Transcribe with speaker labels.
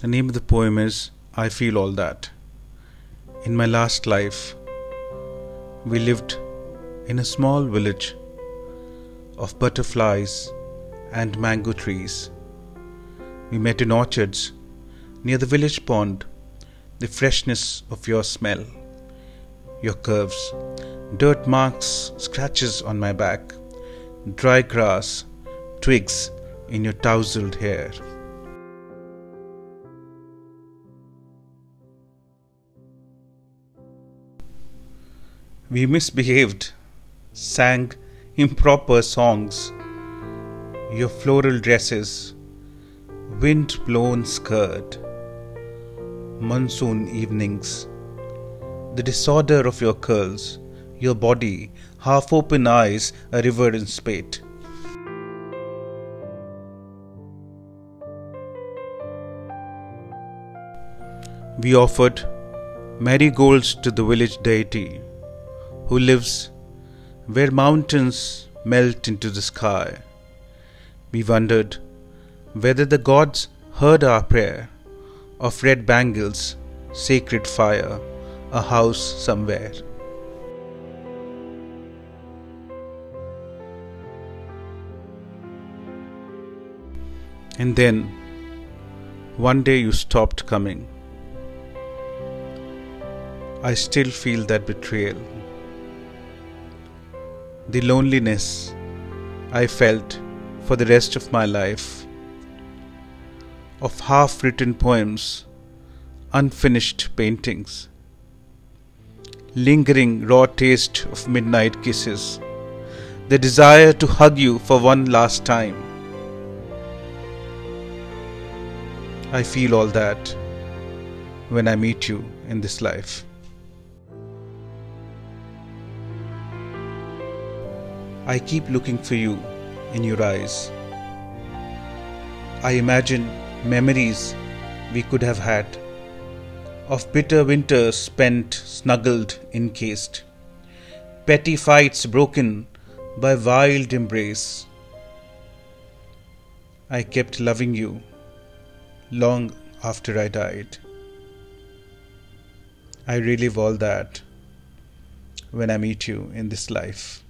Speaker 1: The name of the poem is I Feel All That. In my last life, we lived in a small village of butterflies and mango trees. We met in orchards near the village pond, the freshness of your smell, your curves, dirt marks, scratches on my back, dry grass, twigs in your tousled hair. We misbehaved, sang improper songs, your floral dresses, wind blown skirt, monsoon evenings, the disorder of your curls, your body, half open eyes, a river in spate. We offered marigolds to the village deity who lives where mountains melt into the sky. We wondered whether the gods heard our prayer of red bangles, sacred fire, a house somewhere. And then, one day you stopped coming. I still feel that betrayal. The loneliness I felt for the rest of my life. Of half written poems, unfinished paintings, lingering raw taste of midnight kisses, the desire to hug you for one last time. I feel all that when I meet you in this life. I keep looking for you in your eyes. I imagine memories we could have had of bitter winters spent snuggled, encased, petty fights broken by wild embrace. I kept loving you long after I died. I relive all that when I meet you in this life.